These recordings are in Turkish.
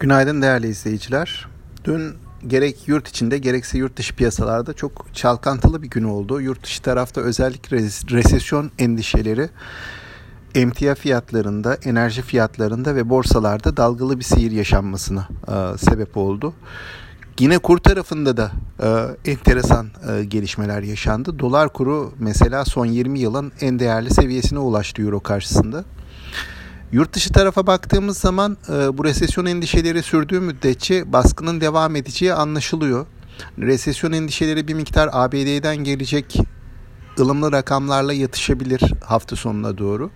Günaydın değerli izleyiciler. Dün gerek yurt içinde gerekse yurt dışı piyasalarda çok çalkantılı bir gün oldu. Yurt dışı tarafta özellikle resesyon endişeleri emtia fiyatlarında, enerji fiyatlarında ve borsalarda dalgalı bir seyir yaşanmasına e, sebep oldu. Yine kur tarafında da e, enteresan e, gelişmeler yaşandı. Dolar kuru mesela son 20 yılın en değerli seviyesine ulaştı euro karşısında. Yurt dışı tarafa baktığımız zaman e, bu resesyon endişeleri sürdüğü müddetçe baskının devam edeceği anlaşılıyor. Resesyon endişeleri bir miktar ABD'den gelecek ılımlı rakamlarla yatışabilir hafta sonuna doğru.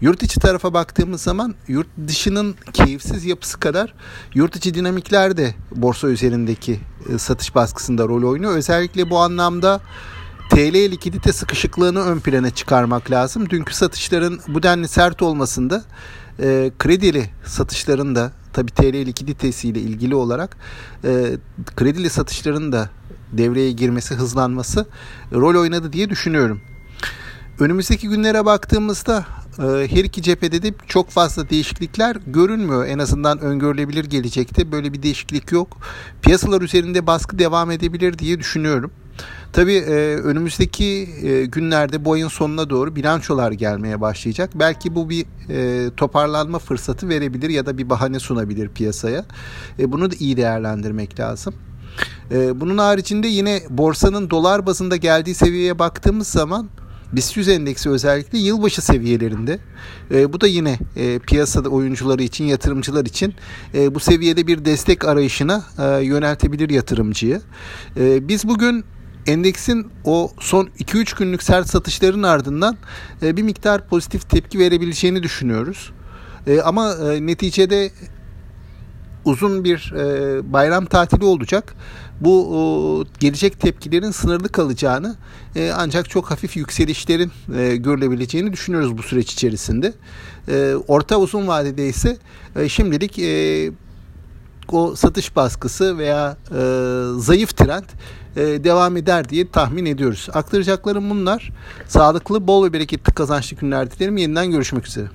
Yurt içi tarafa baktığımız zaman yurt dışının keyifsiz yapısı kadar yurt içi dinamikler de borsa üzerindeki e, satış baskısında rol oynuyor. Özellikle bu anlamda TL likidite sıkışıklığını ön plana çıkarmak lazım. Dünkü satışların bu denli sert olmasında e, kredili satışların da tabi TL likiditesiyle ilgili olarak e, kredili satışların da devreye girmesi, hızlanması rol oynadı diye düşünüyorum. Önümüzdeki günlere baktığımızda e, her iki cephede de çok fazla değişiklikler görünmüyor. En azından öngörülebilir gelecekte böyle bir değişiklik yok. Piyasalar üzerinde baskı devam edebilir diye düşünüyorum. Tabii e, önümüzdeki e, günlerde bu ayın sonuna doğru bilançolar gelmeye başlayacak. Belki bu bir e, toparlanma fırsatı verebilir ya da bir bahane sunabilir piyasaya. E, bunu da iyi değerlendirmek lazım. E, bunun haricinde yine borsanın dolar bazında geldiği seviyeye baktığımız zaman BIST 100 endeksi özellikle yılbaşı seviyelerinde. E, bu da yine e, piyasada oyuncuları için, yatırımcılar için e, bu seviyede bir destek arayışına e, yöneltebilir yatırımcıyı. E, biz bugün endeksin o son 2-3 günlük sert satışların ardından e, bir miktar pozitif tepki verebileceğini düşünüyoruz. E, ama e, neticede uzun bir e, bayram tatili olacak. Bu e, gelecek tepkilerin sınırlı kalacağını e, ancak çok hafif yükselişlerin e, görülebileceğini düşünüyoruz bu süreç içerisinde. E, orta uzun vadede ise e, şimdilik e, o satış baskısı veya e, zayıf trend e, devam eder diye tahmin ediyoruz. Aktaracaklarım bunlar. Sağlıklı, bol ve bereketli kazançlı günler dilerim. Yeniden görüşmek üzere.